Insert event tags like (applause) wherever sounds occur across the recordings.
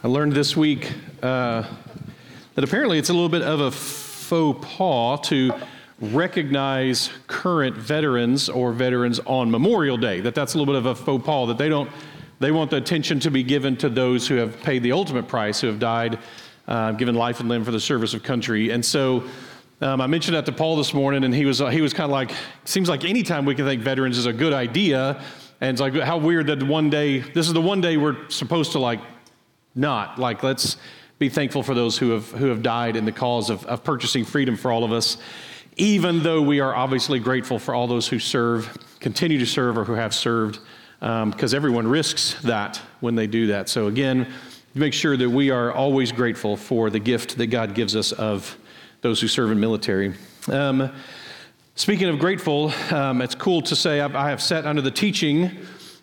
I learned this week uh, that apparently it's a little bit of a faux pas to recognize current veterans or veterans on Memorial Day. That that's a little bit of a faux pas. That they don't they want the attention to be given to those who have paid the ultimate price, who have died, uh, given life and limb for the service of country. And so. Um, I mentioned that to Paul this morning, and he was uh, he was kind of like, seems like anytime we can think veterans is a good idea, and it's like how weird that one day this is the one day we're supposed to like not. Like, let's be thankful for those who have, who have died in the cause of, of purchasing freedom for all of us, even though we are obviously grateful for all those who serve, continue to serve, or who have served, because um, everyone risks that when they do that. So, again, make sure that we are always grateful for the gift that God gives us of those who serve in military. Um, speaking of grateful, um, it's cool to say I've, I have sat under the teaching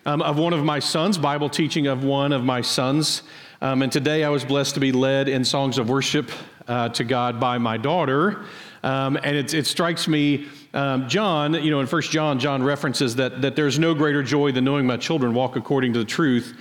um, of one of my sons, Bible teaching of one of my sons. Um, and today I was blessed to be led in songs of worship uh, to God by my daughter. Um, and it, it, strikes me, um, John, you know, in First John, John references that, that there's no greater joy than knowing my children walk according to the truth.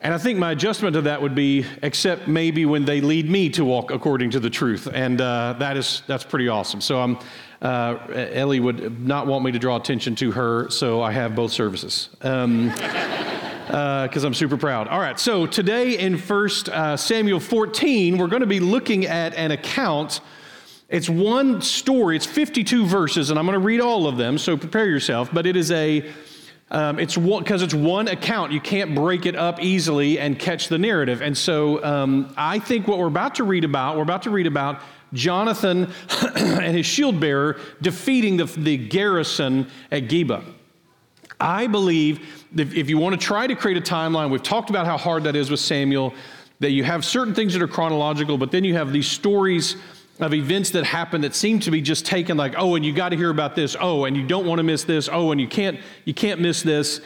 And I think my adjustment to that would be, except maybe when they lead me to walk according to the truth. And uh, that is, that's pretty awesome. So I'm, uh, Ellie would not want me to draw attention to her, so I have both services. (laughs) Because uh, I'm super proud. All right, so today in First uh, Samuel 14, we're going to be looking at an account. It's one story. It's 52 verses, and I'm going to read all of them. So prepare yourself. But it is a um, it's one because it's one account. You can't break it up easily and catch the narrative. And so um, I think what we're about to read about, we're about to read about Jonathan (clears throat) and his shield bearer defeating the, the garrison at Geba. I believe if, if you want to try to create a timeline, we've talked about how hard that is with Samuel, that you have certain things that are chronological, but then you have these stories of events that happen that seem to be just taken like, oh, and you got to hear about this, oh, and you don't want to miss this, oh, and you can't, you can't miss this.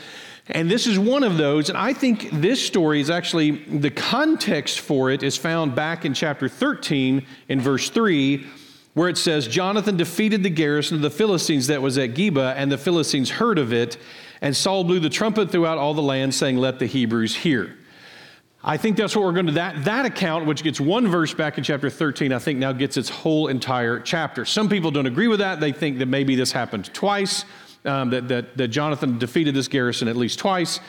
And this is one of those. And I think this story is actually, the context for it is found back in chapter 13 in verse 3 where it says, Jonathan defeated the garrison of the Philistines that was at Geba, and the Philistines heard of it, and Saul blew the trumpet throughout all the land, saying, Let the Hebrews hear. I think that's what we're going to that that account, which gets one verse back in chapter 13, I think now gets its whole entire chapter. Some people don't agree with that. They think that maybe this happened twice, um, that, that, that Jonathan defeated this garrison at least twice.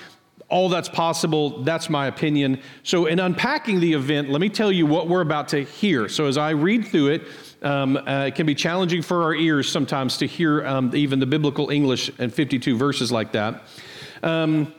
All that's possible. That's my opinion. So, in unpacking the event, let me tell you what we're about to hear. So, as I read through it, um, uh, it can be challenging for our ears sometimes to hear um, even the biblical English and 52 verses like that. Um,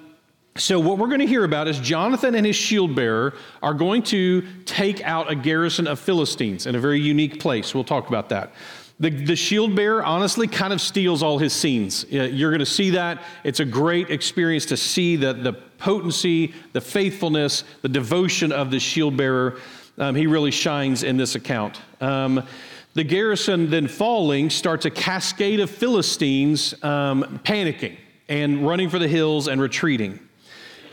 so, what we're going to hear about is Jonathan and his shield bearer are going to take out a garrison of Philistines in a very unique place. We'll talk about that. The, the shield bearer honestly kind of steals all his scenes. You're going to see that. It's a great experience to see the, the potency, the faithfulness, the devotion of the shield bearer. Um, he really shines in this account. Um, the garrison then falling starts a cascade of Philistines um, panicking and running for the hills and retreating.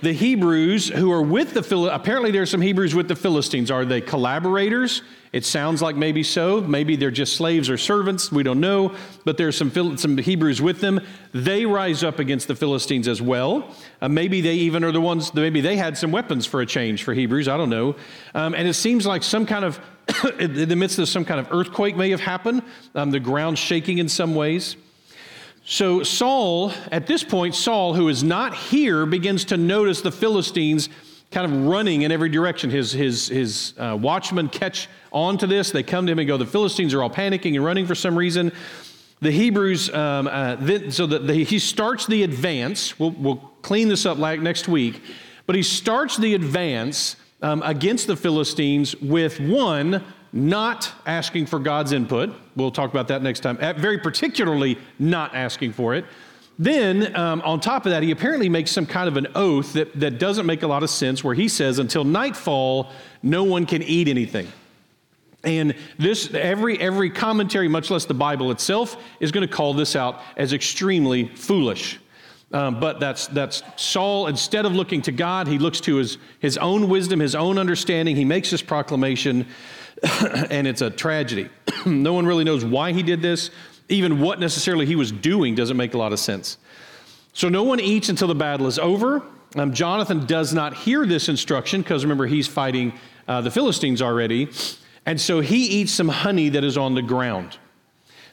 The Hebrews who are with the Phil- apparently there's some Hebrews with the Philistines. Are they collaborators? It sounds like maybe so. Maybe they're just slaves or servants. We don't know. But there's some, some Hebrews with them. They rise up against the Philistines as well. Uh, maybe they even are the ones, maybe they had some weapons for a change for Hebrews. I don't know. Um, and it seems like some kind of, (coughs) in the midst of some kind of earthquake may have happened, um, the ground shaking in some ways. So, Saul, at this point, Saul, who is not here, begins to notice the Philistines kind of running in every direction. His, his, his uh, watchmen catch on to this. They come to him and go, The Philistines are all panicking and running for some reason. The Hebrews, um, uh, then, so that he starts the advance. We'll, we'll clean this up like next week. But he starts the advance um, against the Philistines with one, not asking for God's input. We'll talk about that next time. Very particularly, not asking for it. Then, um, on top of that, he apparently makes some kind of an oath that, that doesn't make a lot of sense, where he says, until nightfall, no one can eat anything. And this, every, every commentary, much less the Bible itself, is going to call this out as extremely foolish. Um, but that's, that's Saul, instead of looking to God, he looks to his, his own wisdom, his own understanding. He makes this proclamation. (coughs) and it's a tragedy. (coughs) no one really knows why he did this. Even what necessarily he was doing doesn't make a lot of sense. So no one eats until the battle is over. Um, Jonathan does not hear this instruction because remember, he's fighting uh, the Philistines already. And so he eats some honey that is on the ground.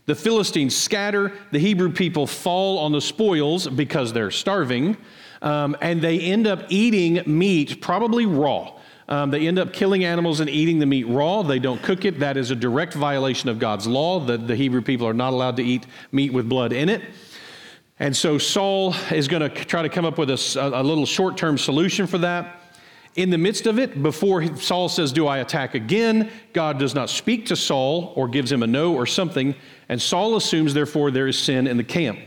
The Philistines scatter, the Hebrew people fall on the spoils because they're starving, um, and they end up eating meat, probably raw. Um, they end up killing animals and eating the meat raw. They don't cook it. That is a direct violation of God's law. The, the Hebrew people are not allowed to eat meat with blood in it. And so Saul is going to try to come up with a, a little short term solution for that. In the midst of it, before Saul says, Do I attack again? God does not speak to Saul or gives him a no or something. And Saul assumes, therefore, there is sin in the camp.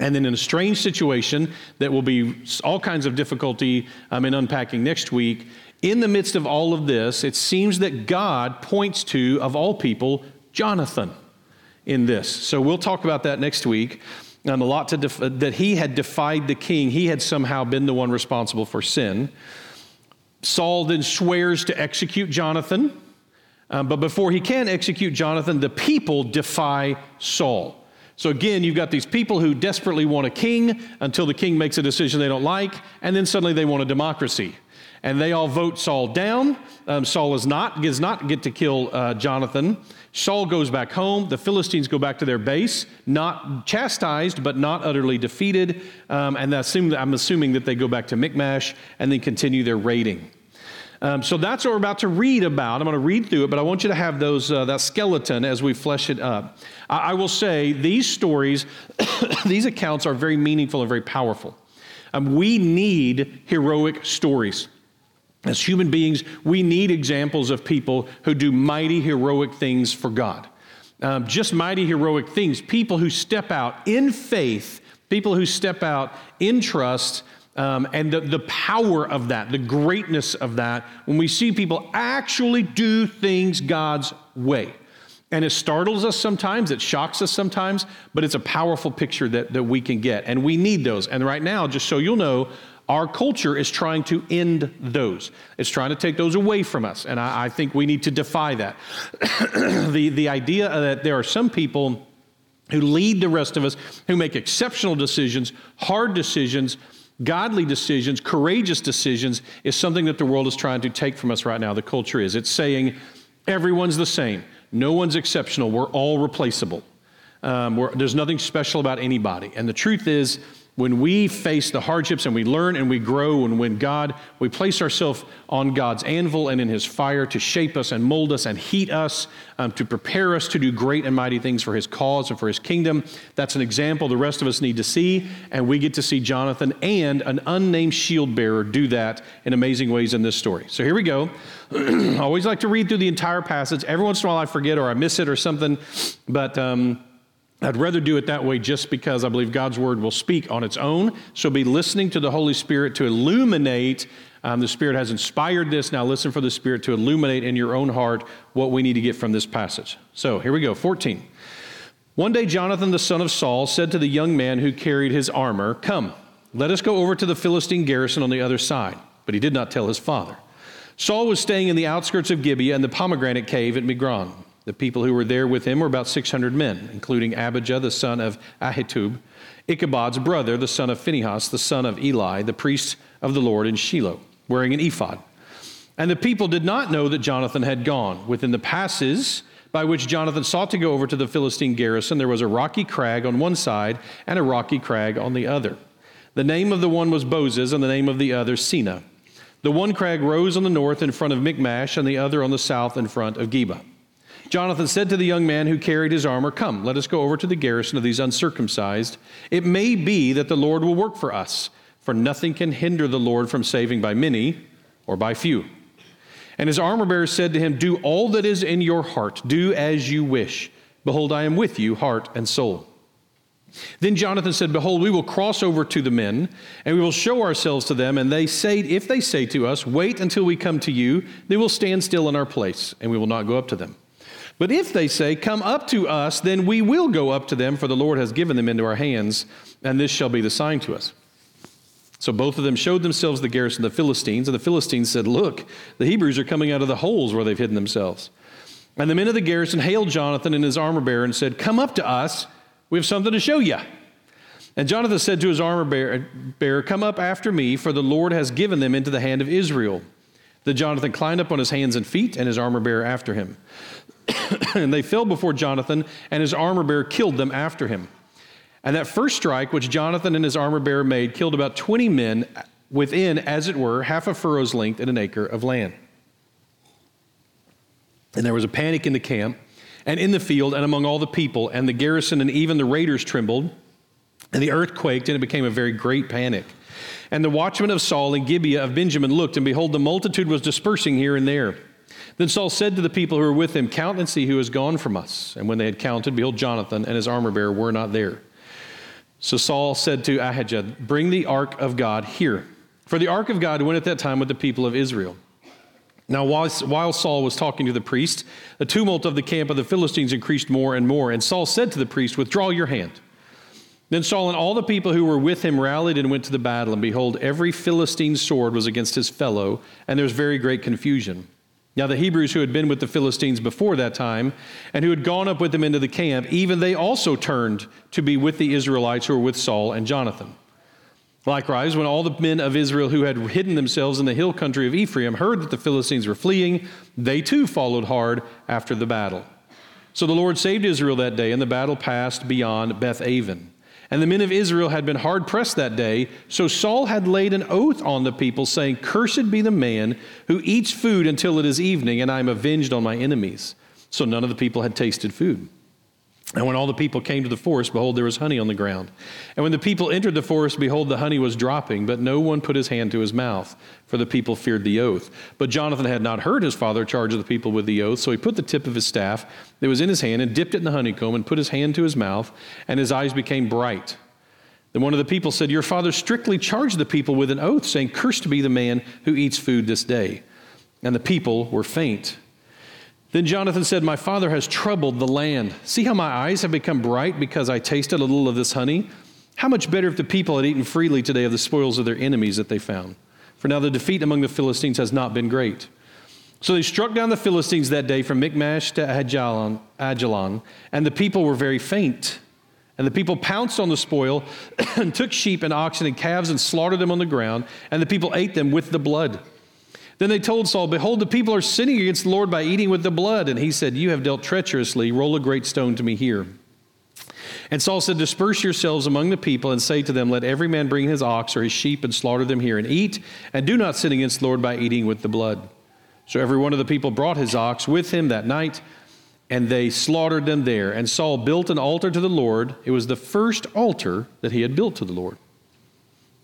And then in a strange situation that will be all kinds of difficulty um, in unpacking next week, in the midst of all of this, it seems that God points to, of all people, Jonathan in this. So we'll talk about that next week. Um, a lot to def- that he had defied the king. He had somehow been the one responsible for sin. Saul then swears to execute Jonathan. Um, but before he can execute Jonathan, the people defy Saul. So again, you've got these people who desperately want a king until the king makes a decision they don't like, and then suddenly they want a democracy. And they all vote Saul down. Um, Saul is not, does not get to kill uh, Jonathan. Saul goes back home. The Philistines go back to their base, not chastised, but not utterly defeated. Um, and I'm assuming that they go back to Michmash and then continue their raiding. Um, so that's what we're about to read about. I'm going to read through it, but I want you to have those uh, that skeleton as we flesh it up. I, I will say these stories, (coughs) these accounts are very meaningful and very powerful. Um, we need heroic stories. As human beings, we need examples of people who do mighty, heroic things for God. Um, just mighty, heroic things. People who step out in faith, people who step out in trust, um, and the, the power of that, the greatness of that, when we see people actually do things God's way. And it startles us sometimes, it shocks us sometimes, but it's a powerful picture that, that we can get. And we need those. And right now, just so you'll know, our culture is trying to end those. It's trying to take those away from us. And I, I think we need to defy that. (clears throat) the, the idea that there are some people who lead the rest of us who make exceptional decisions, hard decisions, Godly decisions, courageous decisions, is something that the world is trying to take from us right now. The culture is. It's saying everyone's the same, no one's exceptional, we're all replaceable. Um, there's nothing special about anybody. And the truth is, when we face the hardships and we learn and we grow, and when God, we place ourselves on God's anvil and in His fire to shape us and mold us and heat us, um, to prepare us to do great and mighty things for His cause and for His kingdom. That's an example the rest of us need to see, and we get to see Jonathan and an unnamed shield bearer do that in amazing ways in this story. So here we go. (clears throat) I always like to read through the entire passage. Every once in a while I forget or I miss it or something, but. Um, I'd rather do it that way just because I believe God's word will speak on its own. So be listening to the Holy Spirit to illuminate. Um, the Spirit has inspired this. Now listen for the Spirit to illuminate in your own heart what we need to get from this passage. So here we go 14. One day, Jonathan, the son of Saul, said to the young man who carried his armor, Come, let us go over to the Philistine garrison on the other side. But he did not tell his father. Saul was staying in the outskirts of Gibeah in the pomegranate cave at Migron. The people who were there with him were about 600 men, including Ahijah, the son of Ahitub, Ichabod's brother, the son of Phinehas, the son of Eli, the priest of the Lord in Shiloh, wearing an ephod. And the people did not know that Jonathan had gone. Within the passes by which Jonathan sought to go over to the Philistine garrison, there was a rocky crag on one side and a rocky crag on the other. The name of the one was Bozez, and the name of the other Seneh. The one crag rose on the north in front of Michmash, and the other on the south in front of Geba. Jonathan said to the young man who carried his armor, Come, let us go over to the garrison of these uncircumcised. It may be that the Lord will work for us, for nothing can hinder the Lord from saving by many or by few. And his armor bearer said to him, Do all that is in your heart, do as you wish. Behold, I am with you, heart and soul. Then Jonathan said, Behold, we will cross over to the men, and we will show ourselves to them. And they say, if they say to us, Wait until we come to you, they will stand still in our place, and we will not go up to them. But if they say, Come up to us, then we will go up to them, for the Lord has given them into our hands, and this shall be the sign to us. So both of them showed themselves the garrison of the Philistines, and the Philistines said, Look, the Hebrews are coming out of the holes where they've hidden themselves. And the men of the garrison hailed Jonathan and his armor bearer and said, Come up to us, we have something to show you. And Jonathan said to his armor bearer, Come up after me, for the Lord has given them into the hand of Israel. Then Jonathan climbed up on his hands and feet, and his armor bearer after him. (coughs) and they fell before Jonathan, and his armor bearer killed them after him. And that first strike, which Jonathan and his armor bearer made, killed about 20 men within, as it were, half a furrow's length in an acre of land. And there was a panic in the camp and in the field and among all the people, and the garrison and even the raiders trembled, and the earth quaked, and it became a very great panic. And the watchmen of Saul and Gibeah of Benjamin looked, and behold, the multitude was dispersing here and there. Then Saul said to the people who were with him, Count and see who has gone from us. And when they had counted, behold, Jonathan and his armor bearer were not there. So Saul said to Ahijah, Bring the ark of God here. For the ark of God went at that time with the people of Israel. Now, while, while Saul was talking to the priest, the tumult of the camp of the Philistines increased more and more. And Saul said to the priest, Withdraw your hand. Then Saul and all the people who were with him rallied and went to the battle. And behold, every Philistine sword was against his fellow, and there was very great confusion. Now, the Hebrews who had been with the Philistines before that time, and who had gone up with them into the camp, even they also turned to be with the Israelites who were with Saul and Jonathan. Likewise, when all the men of Israel who had hidden themselves in the hill country of Ephraim heard that the Philistines were fleeing, they too followed hard after the battle. So the Lord saved Israel that day, and the battle passed beyond Beth Aven. And the men of Israel had been hard pressed that day, so Saul had laid an oath on the people, saying, Cursed be the man who eats food until it is evening, and I am avenged on my enemies. So none of the people had tasted food. And when all the people came to the forest, behold, there was honey on the ground. And when the people entered the forest, behold, the honey was dropping, but no one put his hand to his mouth, for the people feared the oath. But Jonathan had not heard his father charge the people with the oath, so he put the tip of his staff that was in his hand and dipped it in the honeycomb and put his hand to his mouth, and his eyes became bright. Then one of the people said, Your father strictly charged the people with an oath, saying, Cursed be the man who eats food this day. And the people were faint. Then Jonathan said, My father has troubled the land. See how my eyes have become bright because I tasted a little of this honey? How much better if the people had eaten freely today of the spoils of their enemies that they found? For now the defeat among the Philistines has not been great. So they struck down the Philistines that day from Michmash to Ajalon, Ajalon, and the people were very faint. And the people pounced on the spoil (coughs) and took sheep and oxen and calves and slaughtered them on the ground, and the people ate them with the blood. Then they told Saul, Behold, the people are sinning against the Lord by eating with the blood. And he said, You have dealt treacherously. Roll a great stone to me here. And Saul said, Disperse yourselves among the people and say to them, Let every man bring his ox or his sheep and slaughter them here and eat, and do not sin against the Lord by eating with the blood. So every one of the people brought his ox with him that night, and they slaughtered them there. And Saul built an altar to the Lord. It was the first altar that he had built to the Lord.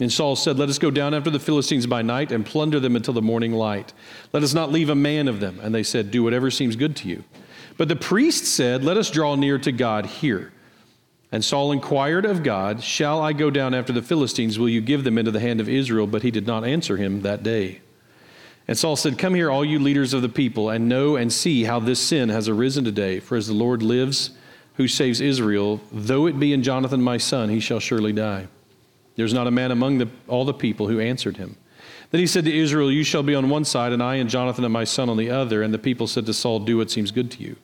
And Saul said, Let us go down after the Philistines by night and plunder them until the morning light. Let us not leave a man of them. And they said, Do whatever seems good to you. But the priest said, Let us draw near to God here. And Saul inquired of God, Shall I go down after the Philistines? Will you give them into the hand of Israel? But he did not answer him that day. And Saul said, Come here, all you leaders of the people, and know and see how this sin has arisen today. For as the Lord lives, who saves Israel, though it be in Jonathan my son, he shall surely die. There's not a man among the, all the people who answered him. Then he said to Israel, You shall be on one side, and I and Jonathan and my son on the other. And the people said to Saul, Do what seems good to you.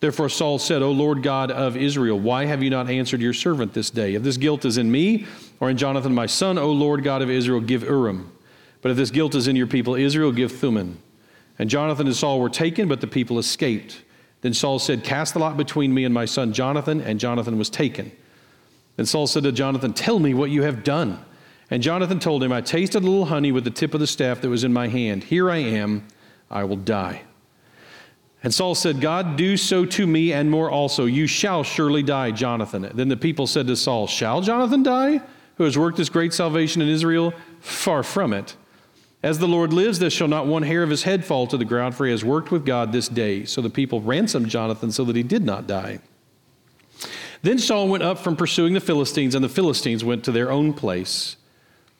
Therefore Saul said, O Lord God of Israel, why have you not answered your servant this day? If this guilt is in me or in Jonathan my son, O Lord God of Israel, give Urim. But if this guilt is in your people Israel, give Thummim. And Jonathan and Saul were taken, but the people escaped. Then Saul said, Cast the lot between me and my son Jonathan, and Jonathan was taken. And Saul said to Jonathan, Tell me what you have done. And Jonathan told him, I tasted a little honey with the tip of the staff that was in my hand. Here I am, I will die. And Saul said, God, do so to me and more also. You shall surely die, Jonathan. Then the people said to Saul, Shall Jonathan die, who has worked this great salvation in Israel? Far from it. As the Lord lives, there shall not one hair of his head fall to the ground, for he has worked with God this day. So the people ransomed Jonathan so that he did not die. Then Saul went up from pursuing the Philistines, and the Philistines went to their own place.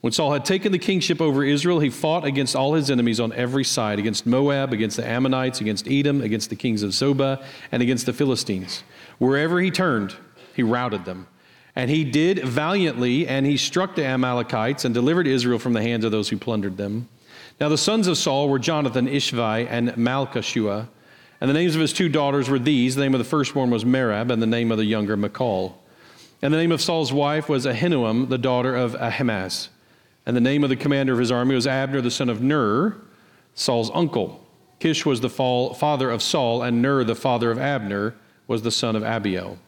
When Saul had taken the kingship over Israel, he fought against all his enemies on every side against Moab, against the Ammonites, against Edom, against the kings of Zobah, and against the Philistines. Wherever he turned, he routed them. And he did valiantly, and he struck the Amalekites and delivered Israel from the hands of those who plundered them. Now the sons of Saul were Jonathan, Ishvi, and Malchishua. And the names of his two daughters were these the name of the firstborn was Merab, and the name of the younger, Michal. And the name of Saul's wife was Ahinoam, the daughter of Ahimaaz. And the name of the commander of his army was Abner, the son of Ner, Saul's uncle. Kish was the father of Saul, and Ner, the father of Abner, was the son of Abiel.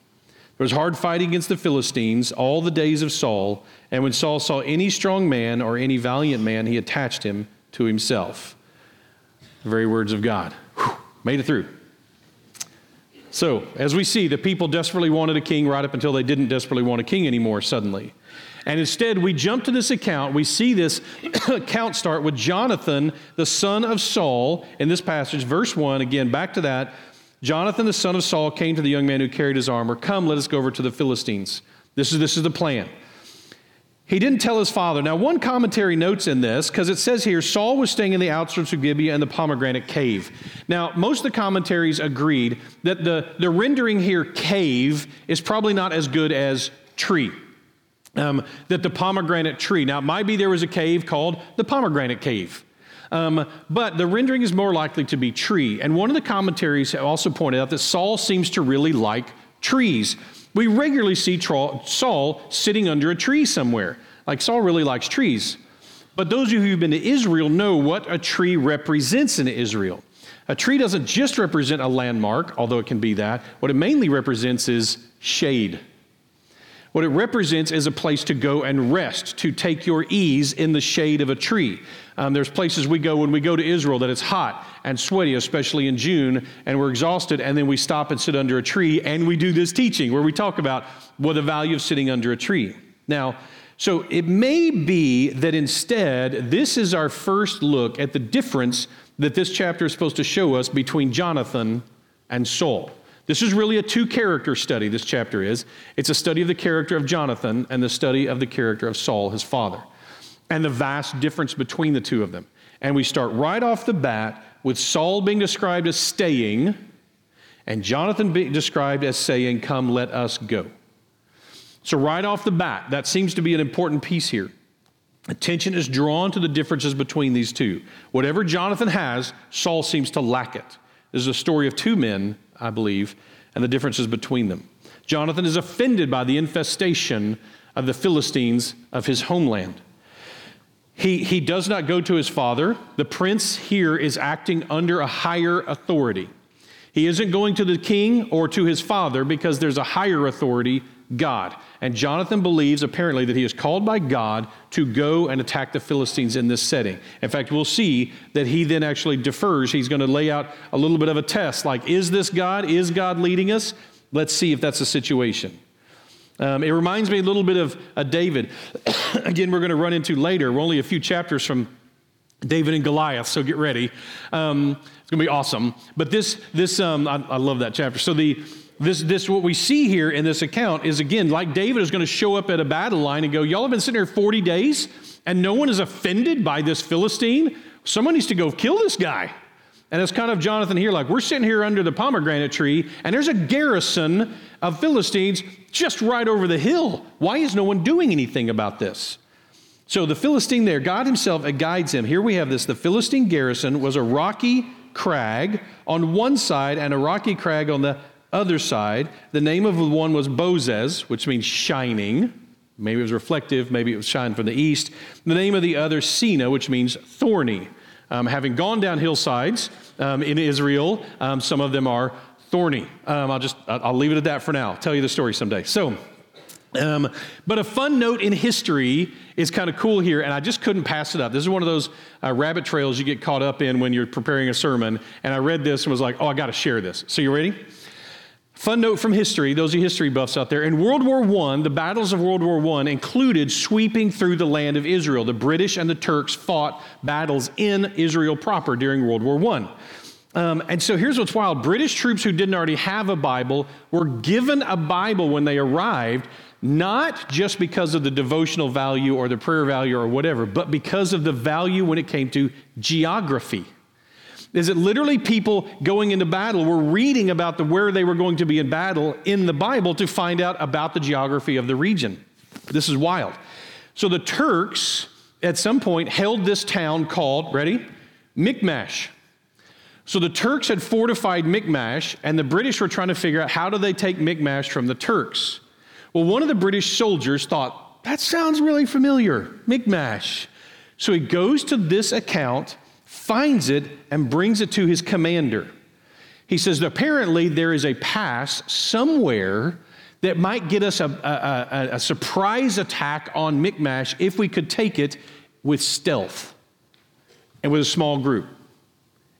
There was hard fighting against the Philistines all the days of Saul, and when Saul saw any strong man or any valiant man, he attached him to himself. The very words of God. Made it through. So, as we see, the people desperately wanted a king right up until they didn't desperately want a king anymore suddenly. And instead, we jump to this account. We see this (coughs) account start with Jonathan, the son of Saul, in this passage, verse 1. Again, back to that. Jonathan, the son of Saul, came to the young man who carried his armor. Come, let us go over to the Philistines. This is, this is the plan. He didn't tell his father. Now, one commentary notes in this, because it says here Saul was staying in the outskirts of Gibeah in the pomegranate cave. Now, most of the commentaries agreed that the, the rendering here, cave, is probably not as good as tree. Um, that the pomegranate tree. Now, it might be there was a cave called the pomegranate cave. Um, but the rendering is more likely to be tree. And one of the commentaries also pointed out that Saul seems to really like trees. We regularly see Saul sitting under a tree somewhere. Like Saul really likes trees. But those of you who've been to Israel know what a tree represents in Israel. A tree doesn't just represent a landmark, although it can be that. What it mainly represents is shade. What it represents is a place to go and rest, to take your ease in the shade of a tree. Um, there's places we go when we go to Israel that it's hot and sweaty, especially in June, and we're exhausted, and then we stop and sit under a tree and we do this teaching where we talk about what the value of sitting under a tree. Now, so it may be that instead, this is our first look at the difference that this chapter is supposed to show us between Jonathan and Saul. This is really a two character study, this chapter is. It's a study of the character of Jonathan and the study of the character of Saul, his father, and the vast difference between the two of them. And we start right off the bat with Saul being described as staying and Jonathan being described as saying, Come, let us go. So, right off the bat, that seems to be an important piece here. Attention is drawn to the differences between these two. Whatever Jonathan has, Saul seems to lack it. This is a story of two men I believe, and the differences between them. Jonathan is offended by the infestation of the Philistines of his homeland. He, he does not go to his father. The prince here is acting under a higher authority. He isn't going to the king or to his father because there's a higher authority God. And Jonathan believes, apparently, that he is called by God to go and attack the Philistines in this setting. In fact, we'll see that he then actually defers. He's going to lay out a little bit of a test like, is this God? Is God leading us? Let's see if that's the situation. Um, it reminds me a little bit of uh, David. (coughs) Again, we're going to run into later. We're only a few chapters from David and Goliath, so get ready. Um, it's going to be awesome. But this, this um, I, I love that chapter. So the this, this, what we see here in this account is again, like David is going to show up at a battle line and go, Y'all have been sitting here 40 days and no one is offended by this Philistine. Someone needs to go kill this guy. And it's kind of Jonathan here, like, we're sitting here under the pomegranate tree, and there's a garrison of Philistines just right over the hill. Why is no one doing anything about this? So the Philistine there, God Himself guides him. Here we have this the Philistine garrison was a rocky crag on one side and a rocky crag on the other side. The name of the one was Bozez, which means shining. Maybe it was reflective, maybe it was shine from the east. The name of the other, Seneh, which means thorny. Um, having gone down hillsides um, in Israel, um, some of them are thorny. Um, I'll just, I'll leave it at that for now. Tell you the story someday. So, um, but a fun note in history is kind of cool here, and I just couldn't pass it up. This is one of those uh, rabbit trails you get caught up in when you're preparing a sermon. And I read this and was like, oh, I got to share this. So, you ready? Fun note from history, those are history buffs out there. In World War I, the battles of World War I included sweeping through the land of Israel. The British and the Turks fought battles in Israel proper during World War I. Um, and so here's what's wild British troops who didn't already have a Bible were given a Bible when they arrived, not just because of the devotional value or the prayer value or whatever, but because of the value when it came to geography is it literally people going into battle were reading about the where they were going to be in battle in the Bible to find out about the geography of the region. This is wild. So the Turks at some point held this town called, ready? Michmash. So the Turks had fortified Michmash, and the British were trying to figure out how do they take Michmash from the Turks. Well, one of the British soldiers thought, that sounds really familiar, Michmash. So he goes to this account, finds it, and brings it to his commander. He says, apparently there is a pass somewhere that might get us a, a, a, a surprise attack on Michmash if we could take it with stealth and with a small group.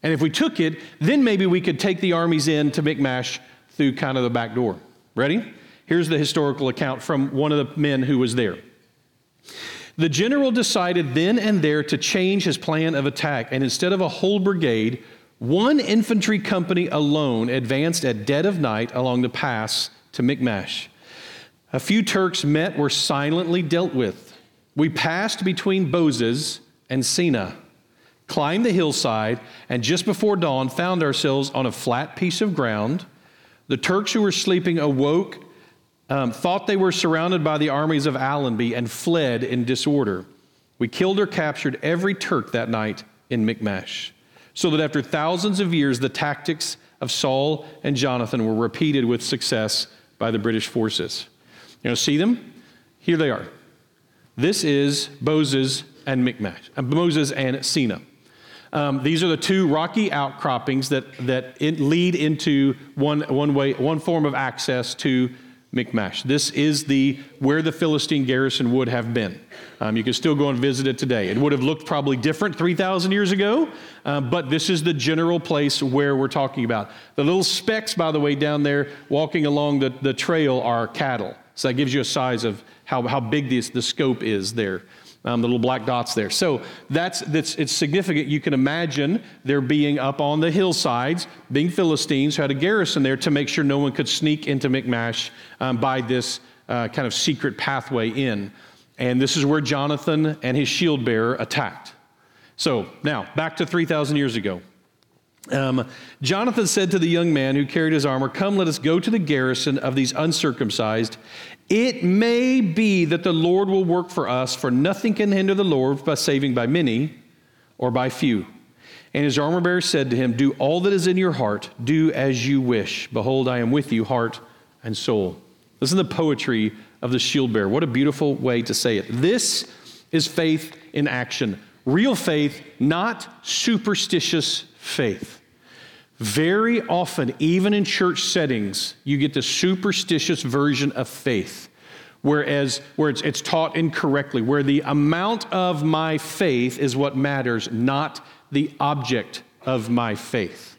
And if we took it, then maybe we could take the armies in to Michmash through kind of the back door. Ready? Here's the historical account from one of the men who was there. The general decided then and there to change his plan of attack, and instead of a whole brigade, one infantry company alone advanced at dead of night along the pass to Michmash. A few Turks met were silently dealt with. We passed between Bozez and Seneh, climbed the hillside, and just before dawn found ourselves on a flat piece of ground. The Turks who were sleeping awoke, um, thought they were surrounded by the armies of Allenby, and fled in disorder. We killed or captured every Turk that night in Michmash so that after thousands of years, the tactics of Saul and Jonathan were repeated with success by the British forces. You know, see them? Here they are. This is Bozez and Michmash, uh, Bozez and Seneh. Um, these are the two rocky outcroppings that, that lead into one, one, way, one form of access to Michmash. This is the where the Philistine garrison would have been. Um, you can still go and visit it today. It would have looked probably different 3,000 years ago, um, but this is the general place where we're talking about. The little specks, by the way, down there walking along the, the trail are cattle. So that gives you a size of how, how big this, the scope is there um, the little black dots there. So that's, that's it's significant. You can imagine there being up on the hillsides, being Philistines who had a garrison there to make sure no one could sneak into Michmash um, by this uh, kind of secret pathway in. And this is where Jonathan and his shield bearer attacked. So now, back to 3,000 years ago. Um, Jonathan said to the young man who carried his armor, Come, let us go to the garrison of these uncircumcised it may be that the Lord will work for us, for nothing can hinder the Lord by saving by many or by few. And his armor bearer said to him, Do all that is in your heart, do as you wish. Behold, I am with you, heart and soul. Listen to the poetry of the shield bearer. What a beautiful way to say it. This is faith in action. Real faith, not superstitious faith. Very often, even in church settings, you get the superstitious version of faith, whereas where it's, it's taught incorrectly, where the amount of my faith is what matters, not the object of my faith.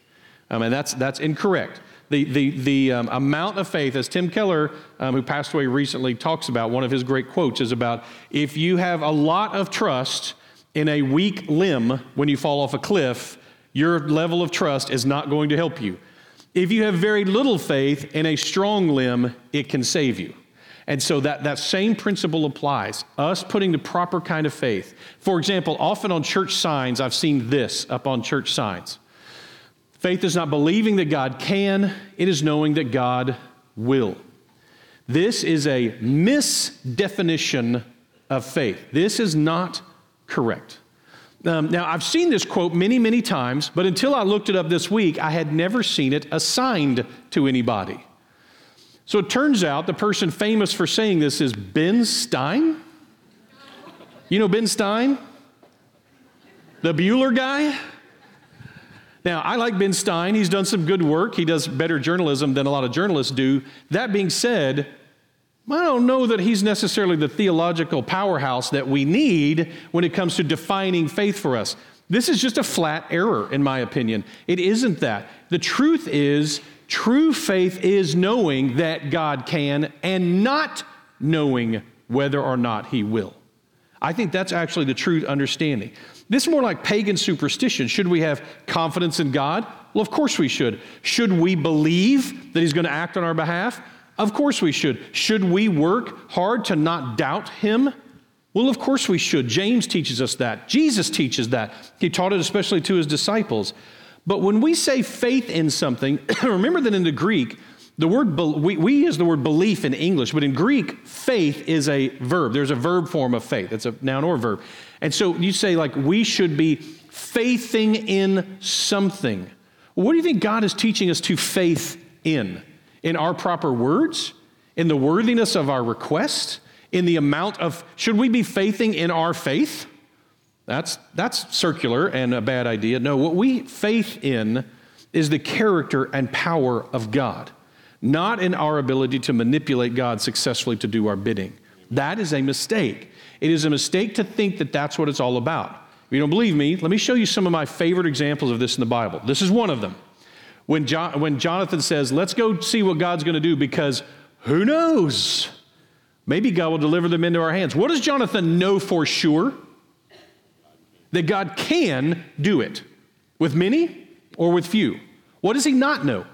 I mean, that's, that's incorrect. The, the, the um, amount of faith, as Tim Keller, um, who passed away recently, talks about, one of his great quotes is about if you have a lot of trust in a weak limb when you fall off a cliff, your level of trust is not going to help you. If you have very little faith in a strong limb, it can save you. And so that, that same principle applies. Us putting the proper kind of faith. For example, often on church signs, I've seen this up on church signs. Faith is not believing that God can, it is knowing that God will. This is a misdefinition of faith. This is not correct. Um, now, I've seen this quote many, many times, but until I looked it up this week, I had never seen it assigned to anybody. So it turns out the person famous for saying this is Ben Stein. You know Ben Stein? The Bueller guy? Now, I like Ben Stein. He's done some good work. He does better journalism than a lot of journalists do. That being said, I don't know that he's necessarily the theological powerhouse that we need when it comes to defining faith for us. This is just a flat error, in my opinion. It isn't that. The truth is, true faith is knowing that God can and not knowing whether or not He will. I think that's actually the true understanding. This is more like pagan superstition. Should we have confidence in God? Well, of course we should. Should we believe that He's going to act on our behalf? Of course we should. Should we work hard to not doubt him? Well, of course we should. James teaches us that. Jesus teaches that. He taught it especially to his disciples. But when we say faith in something, (clears throat) remember that in the Greek, the word we, we use the word belief in English, but in Greek, faith is a verb. There's a verb form of faith. It's a noun or verb. And so you say, like, we should be faithing in something. What do you think God is teaching us to faith in? In our proper words, in the worthiness of our request, in the amount of, should we be faithing in our faith? That's, that's circular and a bad idea. No, what we faith in is the character and power of God, not in our ability to manipulate God successfully to do our bidding. That is a mistake. It is a mistake to think that that's what it's all about. If you don't believe me, let me show you some of my favorite examples of this in the Bible. This is one of them. When, when Jonathan says, Let's go see what God's going to do because who knows? Maybe God will deliver them into our hands. What does Jonathan know for sure? That God can do it with many or with few. What does he not know?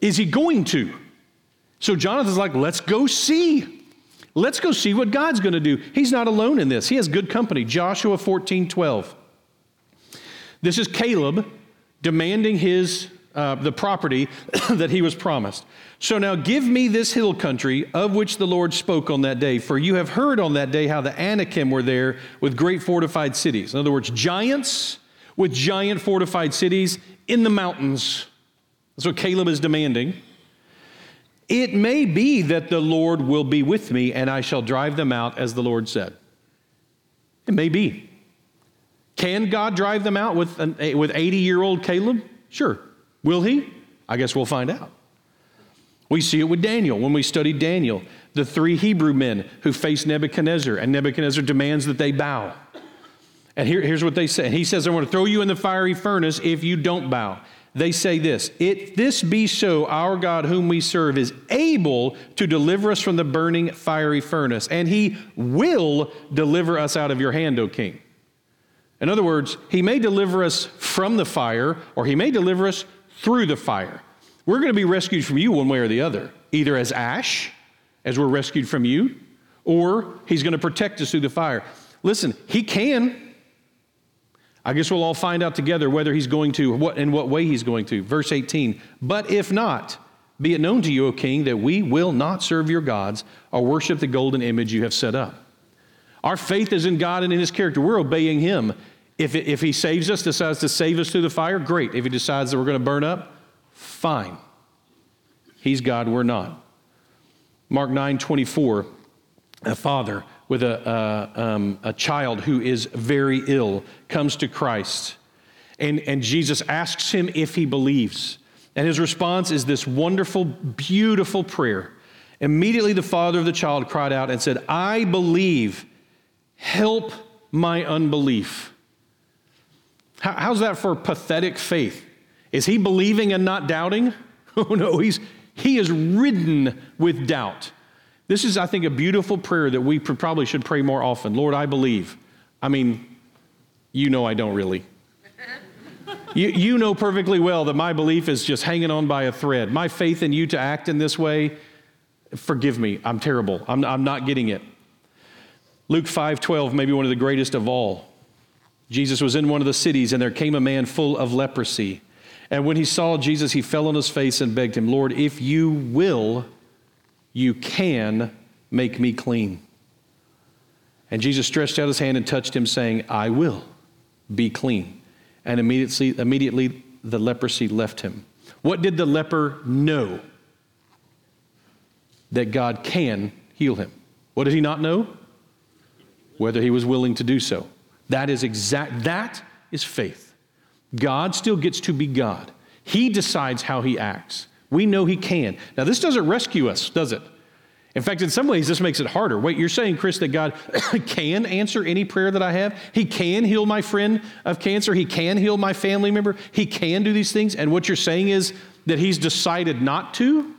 Is he going to? So Jonathan's like, let's go see. Let's go see what God's going to do. He's not alone in this. He has good company. Joshua 14 12. This is Caleb demanding his uh, the property (coughs) that he was promised. So now give me this hill country of which the Lord spoke on that day, for you have heard on that day how the Anakim were there with great fortified cities. In other words, giants with giant fortified cities in the mountains. That's what Caleb is demanding. It may be that the Lord will be with me and I shall drive them out as the Lord said. It may be. Can God drive them out with, an, with 80 year old Caleb? Sure. Will he? I guess we'll find out. We see it with Daniel when we study Daniel, the three Hebrew men who face Nebuchadnezzar, and Nebuchadnezzar demands that they bow. And here, here's what they say. He says, I want to throw you in the fiery furnace if you don't bow. They say this If this be so, our God, whom we serve, is able to deliver us from the burning fiery furnace, and he will deliver us out of your hand, O king. In other words, he may deliver us from the fire, or he may deliver us through the fire. We're going to be rescued from you one way or the other, either as ash, as we're rescued from you, or he's going to protect us through the fire. Listen, he can. I guess we'll all find out together whether he's going to, what in what way he's going to. Verse 18. But if not, be it known to you, O king, that we will not serve your gods or worship the golden image you have set up. Our faith is in God and in his character. We're obeying him. If, if he saves us, decides to save us through the fire, great. If he decides that we're going to burn up, fine. He's God, we're not. Mark 9 24, a father with a, um, a child who is very ill comes to Christ. And, and Jesus asks him if he believes. And his response is this wonderful, beautiful prayer. Immediately, the father of the child cried out and said, I believe, help my unbelief. How's that for pathetic faith? Is he believing and not doubting? (laughs) Oh no, he's, he is ridden with doubt. This is, I think, a beautiful prayer that we probably should pray more often. Lord, I believe. I mean, you know I don't really. you, you know perfectly well that my belief is just hanging on by a thread. My faith in you to act in this way, forgive me, I'm terrible. I'm, I'm not getting it. Luke 5:12, maybe one of the greatest of all. Jesus was in one of the cities, and there came a man full of leprosy. And when he saw Jesus, he fell on his face and begged him, Lord, if you will, you can make me clean. And Jesus stretched out his hand and touched him, saying, I will be clean. And immediately, immediately the leprosy left him. What did the leper know? That God can heal him. What did he not know? Whether he was willing to do so. That is exact, that is faith. God still gets to be God. He decides how he acts. We know he can. Now, this doesn't rescue us, does it? In fact, in some ways, this makes it harder. Wait, you're saying, Chris, that God (coughs) can answer any prayer that I have? He can heal my friend of cancer. He can heal my family member. He can do these things. And what you're saying is that He's decided not to?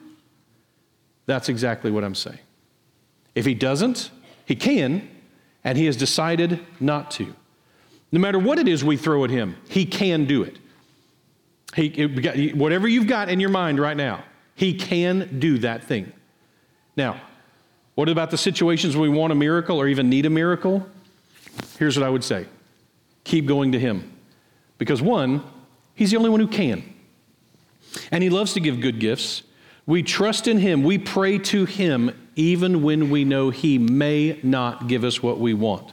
That's exactly what I'm saying. If He doesn't, He can, and He has decided not to. No matter what it is we throw at him, he can do it. He, whatever you've got in your mind right now, he can do that thing. Now, what about the situations where we want a miracle or even need a miracle? Here's what I would say keep going to him. Because one, he's the only one who can. And he loves to give good gifts. We trust in him, we pray to him, even when we know he may not give us what we want.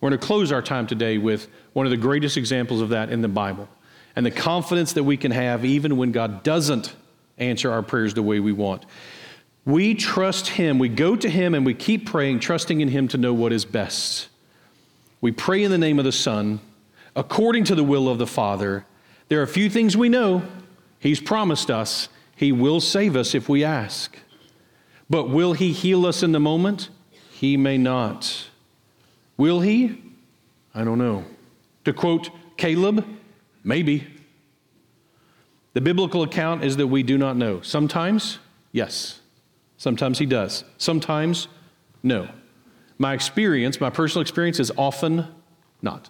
We're going to close our time today with one of the greatest examples of that in the Bible and the confidence that we can have even when God doesn't answer our prayers the way we want. We trust Him. We go to Him and we keep praying, trusting in Him to know what is best. We pray in the name of the Son, according to the will of the Father. There are a few things we know. He's promised us He will save us if we ask. But will He heal us in the moment? He may not. Will He? I don't know. To quote Caleb, maybe. The biblical account is that we do not know. Sometimes, yes. Sometimes he does. Sometimes, no. My experience, my personal experience, is often not.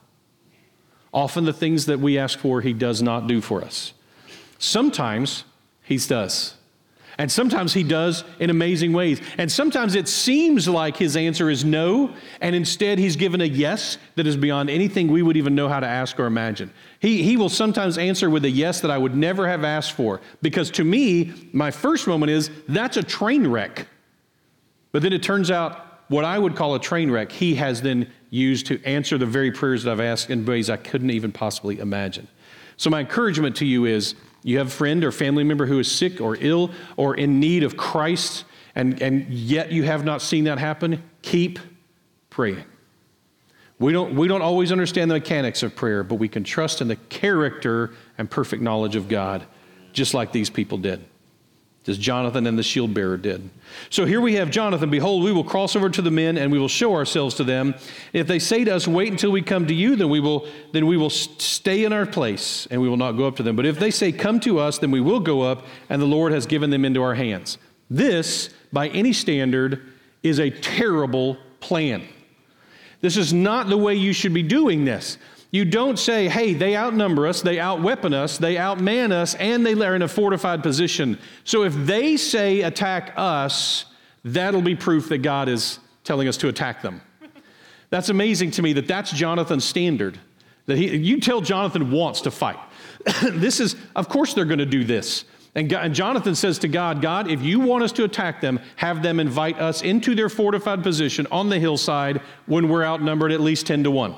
Often the things that we ask for, he does not do for us. Sometimes he does. And sometimes he does in amazing ways. And sometimes it seems like his answer is no, and instead he's given a yes that is beyond anything we would even know how to ask or imagine. He, he will sometimes answer with a yes that I would never have asked for. Because to me, my first moment is that's a train wreck. But then it turns out what I would call a train wreck, he has then used to answer the very prayers that I've asked in ways I couldn't even possibly imagine. So, my encouragement to you is you have a friend or family member who is sick or ill or in need of Christ, and, and yet you have not seen that happen, keep praying. We don't, we don't always understand the mechanics of prayer, but we can trust in the character and perfect knowledge of God, just like these people did as Jonathan and the shield bearer did. So here we have Jonathan, behold, we will cross over to the men and we will show ourselves to them. If they say to us, wait until we come to you, then we will then we will stay in our place and we will not go up to them. But if they say come to us, then we will go up and the Lord has given them into our hands. This, by any standard, is a terrible plan. This is not the way you should be doing this. You don't say, hey, they outnumber us, they outweapon us, they outman us, and they are in a fortified position. So if they say attack us, that'll be proof that God is telling us to attack them. That's amazing to me that that's Jonathan's standard. That he, you tell Jonathan wants to fight. (coughs) this is, of course, they're going to do this. And, God, and Jonathan says to God, God, if you want us to attack them, have them invite us into their fortified position on the hillside when we're outnumbered at least 10 to 1.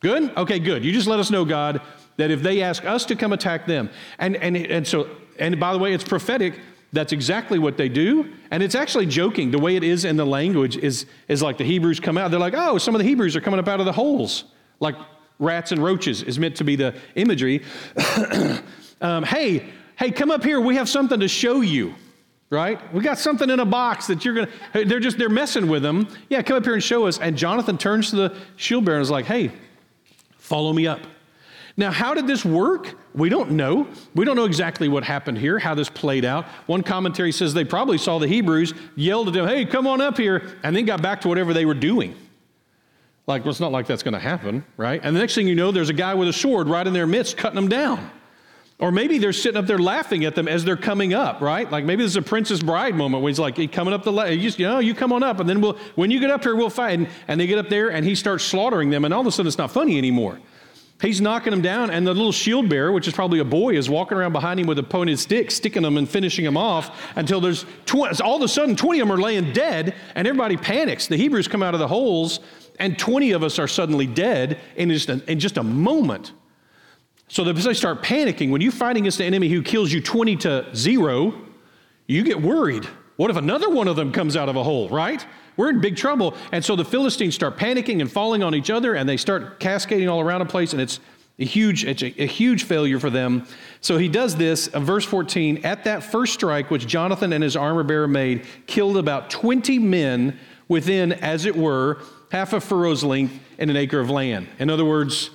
Good? Okay, good. You just let us know, God, that if they ask us to come attack them, and, and, and so, and by the way, it's prophetic. That's exactly what they do. And it's actually joking. The way it is in the language is, is like the Hebrews come out. They're like, oh, some of the Hebrews are coming up out of the holes. Like rats and roaches is meant to be the imagery. (coughs) um, hey, hey, come up here. We have something to show you right? We got something in a box that you're gonna. They're just they're messing with them. Yeah, come up here and show us. And Jonathan turns to the shield bearer and is like, "Hey, Follow me up. Now, how did this work? We don't know. We don't know exactly what happened here, how this played out. One commentary says they probably saw the Hebrews, yelled at them, hey, come on up here, and then got back to whatever they were doing. Like, well, it's not like that's going to happen, right? And the next thing you know, there's a guy with a sword right in their midst cutting them down. Or maybe they're sitting up there laughing at them as they're coming up, right? Like maybe this is a Princess Bride moment where he's like, coming up the ladder, you, you know, you come on up, and then we'll, when you get up here, we'll fight. And, and they get up there, and he starts slaughtering them, and all of a sudden it's not funny anymore. He's knocking them down, and the little shield bearer, which is probably a boy, is walking around behind him with a pointed stick, sticking them and finishing them off until there's 20, all of a sudden 20 of them are laying dead, and everybody panics. The Hebrews come out of the holes, and 20 of us are suddenly dead in just a, in just a moment. So they start panicking. When you're fighting against an enemy who kills you 20 to zero, you get worried. What if another one of them comes out of a hole, right? We're in big trouble. And so the Philistines start panicking and falling on each other, and they start cascading all around a place, and it's a huge, it's a, a huge failure for them. So he does this, uh, verse 14, at that first strike which Jonathan and his armor bearer made, killed about 20 men within, as it were, half a furrow's length and an acre of land. In other words,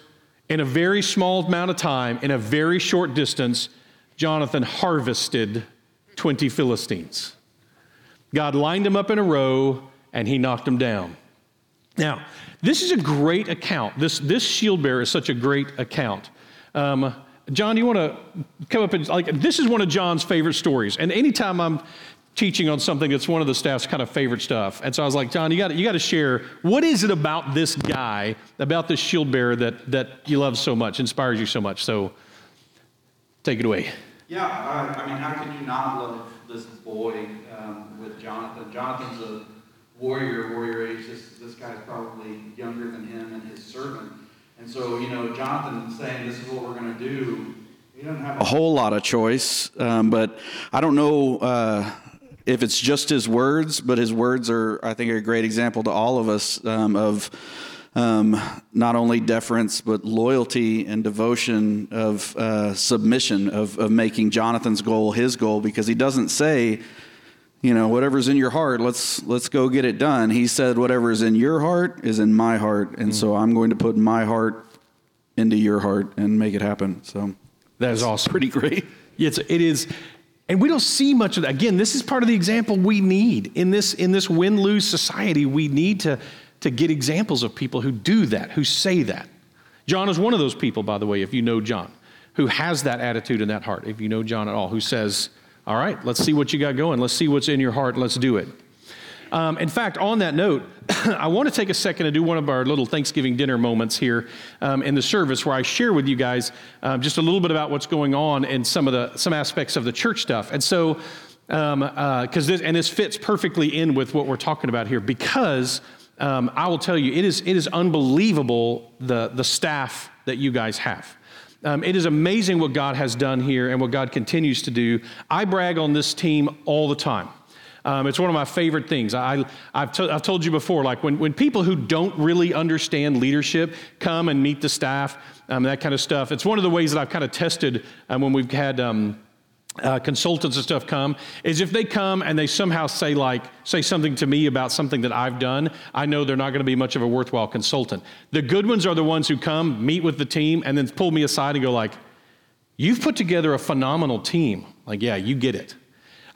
in a very small amount of time, in a very short distance, Jonathan harvested 20 Philistines. God lined them up in a row and he knocked them down. Now, this is a great account. This, this shield bearer is such a great account. Um, John, do you want to come up and like this is one of John's favorite stories. And anytime I'm teaching on something that's one of the staff's kind of favorite stuff. And so I was like, John, you got you got to share what is it about this guy, about this shield bearer that that you love so much, inspires you so much. So take it away. Yeah, I, I mean, how can you not love this boy um, with Jonathan? Jonathan's a warrior, warrior age. This this guy's probably younger than him and his servant. And so, you know, Jonathan saying, "This is what we're going to do." He doesn't have a, a whole lot of choice, um, but I don't know. Uh, if it's just his words, but his words are, I think, are a great example to all of us um, of um, not only deference, but loyalty and devotion of uh, submission, of, of making Jonathan's goal his goal, because he doesn't say, you know, whatever's in your heart, let's let's go get it done. He said, whatever is in your heart is in my heart, and mm so I'm going to put my heart into your heart and make it happen. So that is awesome. Pretty great. It's it is. And we don't see much of that. Again, this is part of the example we need in this in this win lose society. We need to to get examples of people who do that, who say that. John is one of those people, by the way, if you know John, who has that attitude in that heart, if you know John at all, who says, All right, let's see what you got going. Let's see what's in your heart. Let's do it. Um, in fact, on that note, (coughs) I want to take a second to do one of our little Thanksgiving dinner moments here um, in the service where I share with you guys um, just a little bit about what's going on and some of the some aspects of the church stuff. And so, because um, uh, this and this fits perfectly in with what we're talking about here because um, I will tell you, it is, it is unbelievable the, the staff that you guys have. Um, it is amazing what God has done here and what God continues to do. I brag on this team all the time. Um, it's one of my favorite things. I, have t- I've told you before, like when, when people who don't really understand leadership come and meet the staff, um, that kind of stuff, it's one of the ways that I've kind of tested um, when we've had um, uh, consultants and stuff come is if they come and they somehow say like say something to me about something that i've done i know they're not going to be much of a worthwhile consultant. The good ones are the ones who come meet with the team and then pull me aside and go like you've put together a phenomenal team. Like yeah you get it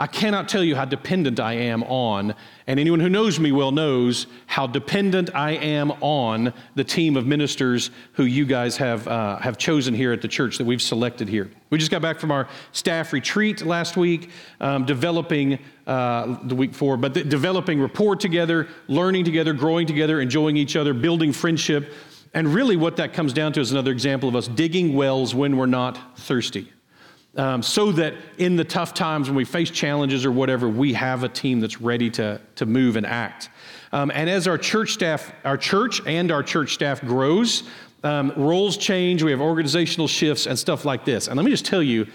I cannot tell you how dependent I am on, and anyone who knows me well knows how dependent I am on the team of ministers who you guys have, uh, have chosen here at the church that we've selected here. We just got back from our staff retreat last week, um, developing uh, the week before, but the, developing rapport together, learning together, growing together, enjoying each other, building friendship. And really, what that comes down to is another example of us digging wells when we're not thirsty um, so that in the tough times when we face challenges or whatever, we have a team that's ready to, to move and act. Um, and as our church staff, our church and our church staff grows, um, roles change, we have organizational shifts and stuff like this. And let me just tell you,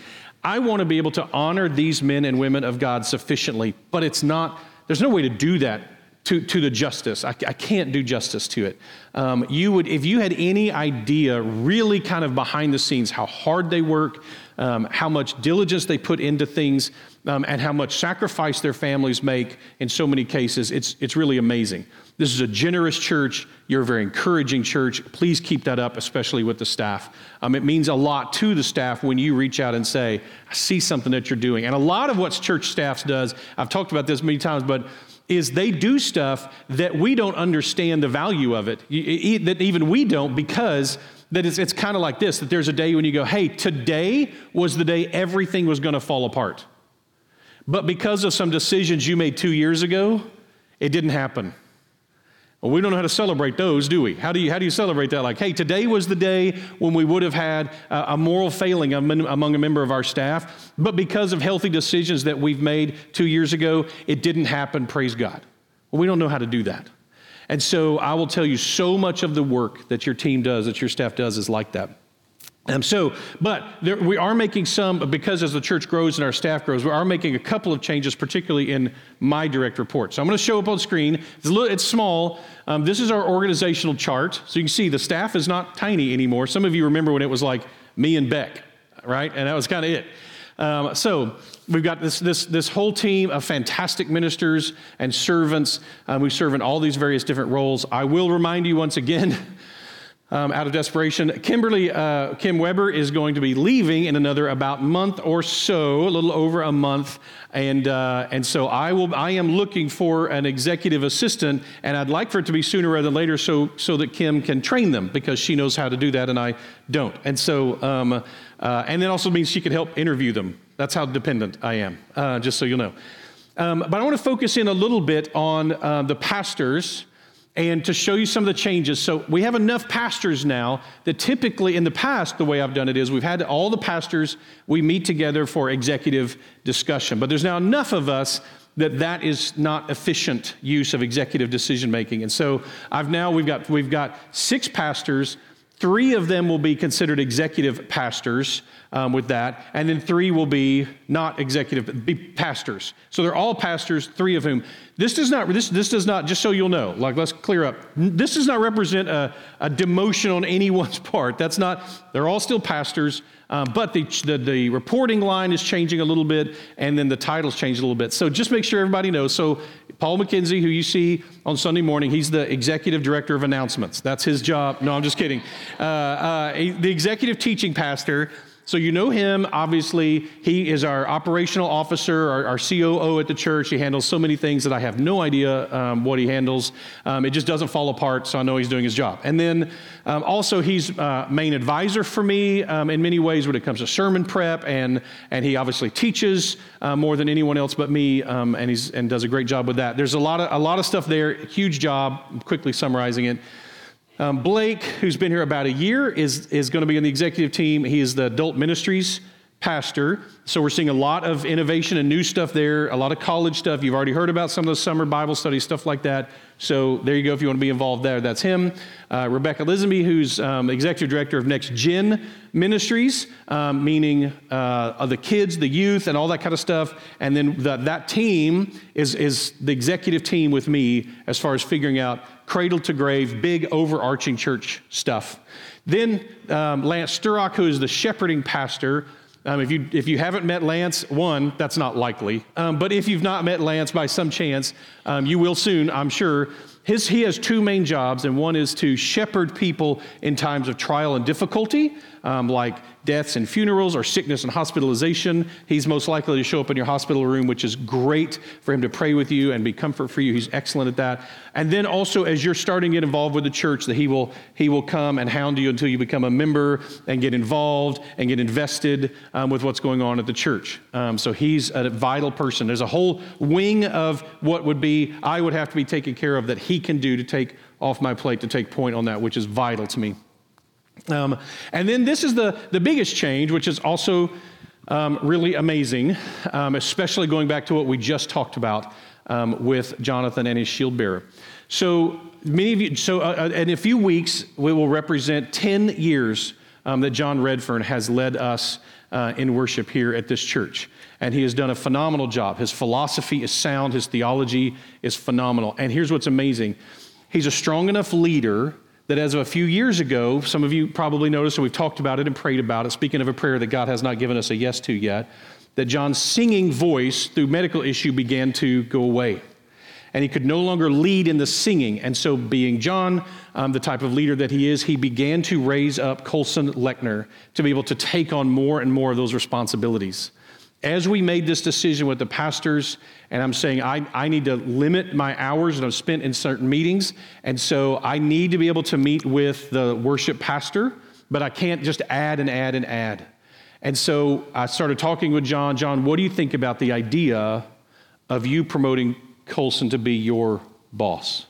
I want to be able to honor these men and women of God sufficiently, but it's not, there's no way to do that to, to the justice. I, I can't do justice to it. Um, you would, if you had any idea, really kind of behind the scenes, how hard they work, um, how much diligence they put into things, um, and how much sacrifice their families make in so many cases, it's, it's really amazing. This is a generous church. You're a very encouraging church. Please keep that up, especially with the staff. Um, it means a lot to the staff when you reach out and say, I see something that you're doing. And a lot of what church staff does, I've talked about this many times, but is they do stuff that we don't understand the value of it, that even we don't, because that it's, it's kind of like this that there's a day when you go, hey, today was the day everything was going to fall apart. But because of some decisions you made two years ago, it didn't happen. Well, we don't know how to celebrate those, do we? How do you, how do you celebrate that? Like, hey, today was the day when we would have had a, moral failing among a member of our staff, but because of healthy decisions that we've made two years ago, it didn't happen, praise God. Well, we don't know how to do that. And so I will tell you so much of the work that your team does, that your staff does, is like that. Um, so, but there, we are making some, because as the church grows and our staff grows, we are making a couple of changes, particularly in my direct report. So I'm going to show up on screen. It's, little, it's small. Um, this is our organizational chart. So you can see the staff is not tiny anymore. Some of you remember when it was like me and Beck, right? And that was kind of it. Um, so we've got this, this, this whole team of fantastic ministers and servants um, who serve in all these various different roles. I will remind you once again (laughs) um, out of desperation. Kimberly uh, Kim Weber is going to be leaving in another about month or so, a little over a month, and uh, and so I will. I am looking for an executive assistant, and I'd like for it to be sooner rather than later, so so that Kim can train them because she knows how to do that and I don't. And so um, uh, and it also means she can help interview them. That's how dependent I am. Uh, just so you'll know. Um, but I want to focus in a little bit on uh, the pastors and to show you some of the changes. So we have enough pastors now that typically in the past, the way I've done it is we've had all the pastors, we meet together for executive discussion. But there's now enough of us that that is not efficient use of executive decision making. And so I've now, we've got, we've got six pastors Three of them will be considered executive pastors um, with that, and then three will be not executive, be pastors. So they're all pastors, three of whom. This does not, this, this does not, just so you'll know, like let's clear up, this does not represent a, a demotion on (laughs) anyone's part. That's not, they're all still pastors, um, but the, the, the reporting line is changing a little bit, and then the titles change a little bit. So just make sure everybody knows. So Paul McKenzie, who you see on Sunday morning, he's the executive director of announcements. That's his job. No, I'm just kidding. Uh, uh, the executive teaching pastor. So you know him, obviously. He is our operational officer, our, our, COO at the church. He handles so many things that I have no idea um, what he handles. Um, it just doesn't fall apart, so I know he's doing his job. And then um, also, he's uh, main advisor for me um, in many ways when it comes to sermon prep, and, and he obviously teaches uh, more than anyone else but me, um, and, he's, and does a great job with that. There's a lot of, a lot of stuff there, huge job, I'm quickly summarizing it. Um, Blake, who's been here about a year, is, is going to be in the executive team. He is the adult ministries pastor. So we're seeing a lot of innovation and new stuff there, a lot of college stuff. You've already heard about some of the summer Bible studies, stuff like that. So there you go if you want to be involved there. That's him. Uh, Rebecca Lisenby, who's um, executive director of Next Gen Ministries, um, meaning uh, the kids, the youth, and all that kind of stuff. And then the, that team is, is the executive team with me as far as figuring out cradle to grave, big overarching church stuff. Then um, Lance Sturrock, who is the shepherding pastor. Um, if, you, if you haven't met Lance, one, that's not likely. Um, but if you've not met Lance by some chance, um, you will soon, I'm sure. His, he has two main jobs, and one is to shepherd people in times of trial and difficulty, um, like deaths and funerals or sickness and hospitalization. He's most likely to show up in your hospital room, which is great for him to pray with you and be comfort for you. He's excellent at that. And then also, as you're starting to get involved with the church, that he will he will come and hound you until you become a member and get involved and get invested um, with what's going on at the church. Um, so he's a vital person. There's a whole wing of what would be I would have to be taken care of that he can do to take off my plate to take point on that, which is vital to me. Um, and then this is the, the biggest change, which is also um, really amazing, um, especially going back to what we just talked about um, with Jonathan and his shield bearer. So many of you, so uh, uh in a few weeks, we will represent 10 years um, that John Redfern has led us uh, in worship here at this church. And he has done a phenomenal job. His philosophy is sound, his theology is phenomenal. And here's what's amazing he's a strong enough leader that as of a few years ago, some of you probably noticed, and we've talked about it and prayed about it, speaking of a prayer that God has not given us a yes to yet, that John's singing voice through medical issue began to go away. And he could no longer lead in the singing. And so, being John, um, the type of leader that he is, he began to raise up Colson Lechner to be able to take on more and more of those responsibilities as we made this decision with the pastors, and I'm saying I, I need to limit my hours that I've spent in certain meetings, and so I need to be able to meet with the worship pastor, but I can't just add and add and add. And so I started talking with John. John, what do you think about the idea of you promoting Colson to be your boss?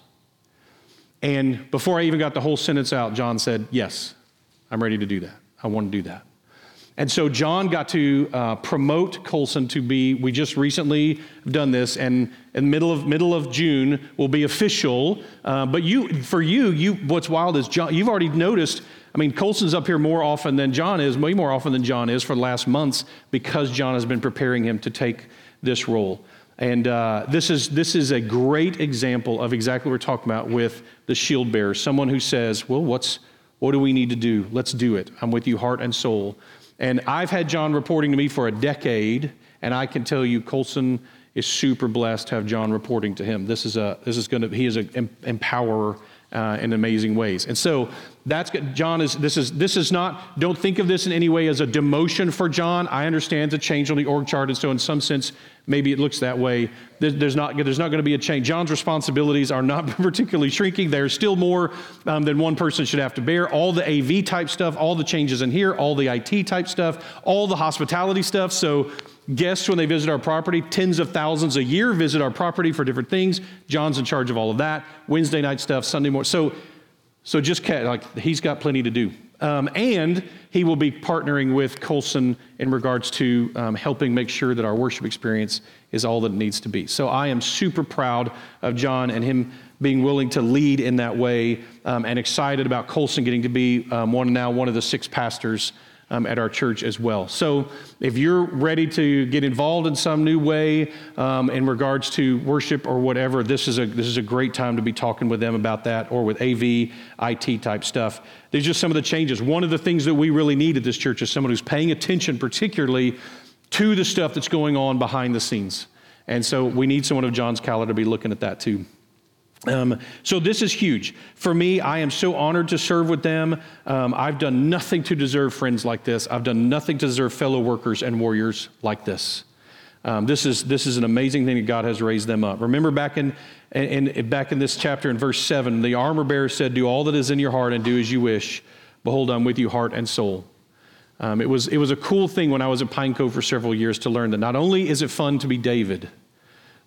And before I even got the whole sentence out, John said, Yes, I'm ready to do that. I want to do that. And so John got to uh, promote Colson to be, we just recently done this, and in the middle of, middle of June will be official. Uh, but you, for you, you, what's wild is John, you've already noticed, I mean, Colson's up here more often than John is, way more often than John is for the last months because John has been preparing him to take this role. And uh, this, is, this is a great example of exactly what we're talking about with the shield bearer, someone who says, well, what's, what do we need to do? Let's do it. I'm with you heart and soul. And I've had John reporting to me for a decade, and I can tell you, Colson is super blessed to have John reporting to him. This is a this is going to he is an empowerer uh, in amazing ways. And so that's. John is this is this is not. Don't think of this in any way as a demotion for John. I understand the change on the org chart, and so in some sense, maybe it looks that way. There's not there's not going to be a change. John's responsibilities are not (laughs) particularly shrinking. They are still more um, than one person should have to bear. All the AV type stuff, all the changes in here, all the IT type stuff, all the hospitality stuff. So guests when they visit our property tens of thousands a year visit our property for different things. John's in charge of all of that. Wednesday night stuff sunday morning. So so just like he's got plenty to do. Um, and he will be partnering with Colson in regards to um, helping make sure that our worship experience is all that it needs to be. So I am super proud of John and him being willing to lead in that way um, and excited about Colson getting to be um, one now one of the six pastors um, at our church as well. So if you're ready to get involved in some new way um, in regards to worship or whatever, this is a this is a great time to be talking with them about that or with AV, IT type stuff. There's just some of the changes. One of the things that we really need at this church is someone who's paying attention, particularly to the stuff that's going on behind the scenes. And so we need someone of John's caliber to be looking at that too. Um, so this is huge for me. I am so honored to serve with them. Um, I've done nothing to deserve friends like this. I've done nothing to deserve fellow workers and warriors like this. Um, this is this is an amazing thing that God has raised them up. Remember back in, in back in this chapter in verse seven, the armor bearer said, "Do all that is in your heart and do as you wish. Behold, I'm with you, heart and soul." Um, it was it was a cool thing when I was at Pine Cove for several years to learn that not only is it fun to be David,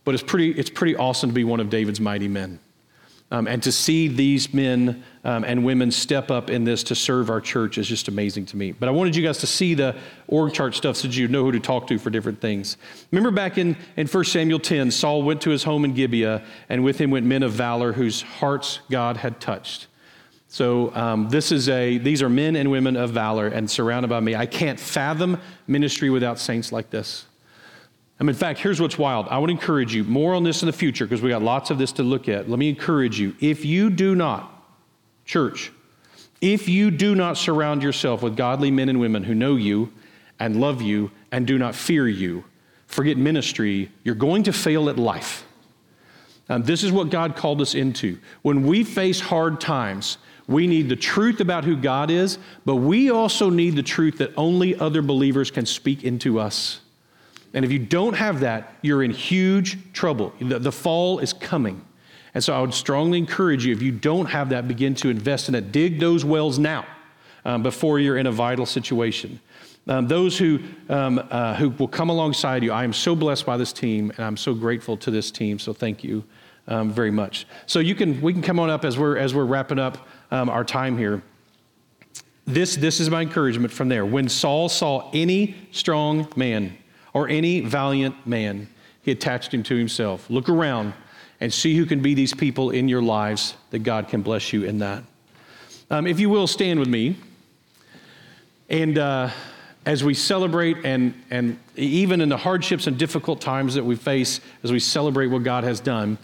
but it's pretty it's pretty awesome to be one of David's mighty men. Um, and to see these men um, and women step up in this to serve our church is just amazing to me. But I wanted you guys to see the org chart stuff so you know who to talk to for different things. Remember back in, in 1 Samuel 10, Saul went to his home in Gibeah, and with him went men of valor whose hearts God had touched. So um, this is a these are men and women of valor and surrounded by me. I can't fathom ministry without saints like this. Um, in fact, here's what's wild. I would encourage you more on this in the future because we got lots of this to look at. Let me encourage you. If you do not, church, if you do not surround yourself with godly men and women who know you and love you and do not fear you, forget ministry, you're going to fail at life. Um, this is what God called us into. When we face hard times, we need the truth about who God is, but we also need the truth that only other believers can speak into us. And if you don't have that, you're in huge trouble. The, the, fall is coming. And so I would strongly encourage you, if you don't have that, begin to invest in it. Dig those wells now um, before you're in a vital situation. Um, those who, um, uh, who will come alongside you, I am so blessed by this team, and I'm so grateful to this team. So thank you um, very much. So you can, we can come on up as we're, as we're wrapping up um, our time here. This, this is my encouragement from there. When Saul saw any strong man, or any valiant man. He attached him to himself. Look around and see who can be these people in your lives that God can bless you in that. Um, if you will, stand with me. And uh, as we celebrate, and, and even in the hardships and difficult times that we face, as we celebrate what God has done,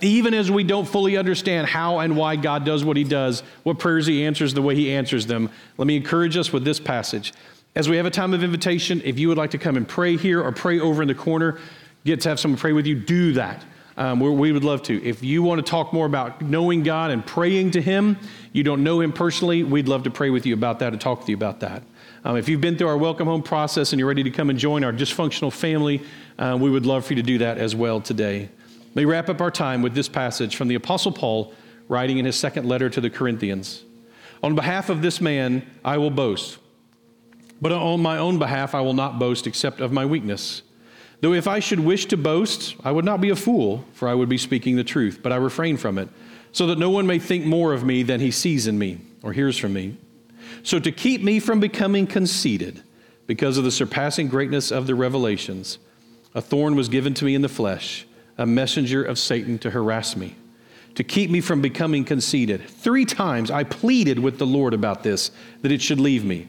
even as we don't fully understand how and why God does what He does, what prayers He answers the way He answers them, let me encourage us with this passage. As we have a time of invitation, if you would like to come and pray here or pray over in the corner, get to have someone pray with you, do that. Um, we would love to. If you want to talk more about knowing God and praying to Him, you don't know Him personally, we'd love to pray with you about that and talk with you about that. Um, if you've been through our welcome home process and you're ready to come and join our dysfunctional family, uh, we would love for you to do that as well today. Let me wrap up our time with this passage from the Apostle Paul writing in his second letter to the Corinthians. On behalf of this man, I will boast. But on my own behalf, I will not boast except of my weakness. Though if I should wish to boast, I would not be a fool, for I would be speaking the truth, but I refrain from it, so that no one may think more of me than he sees in me or hears from me. So to keep me from becoming conceited, because of the surpassing greatness of the revelations, a thorn was given to me in the flesh, a messenger of Satan to harass me, to keep me from becoming conceited. Three times I pleaded with the Lord about this, that it should leave me.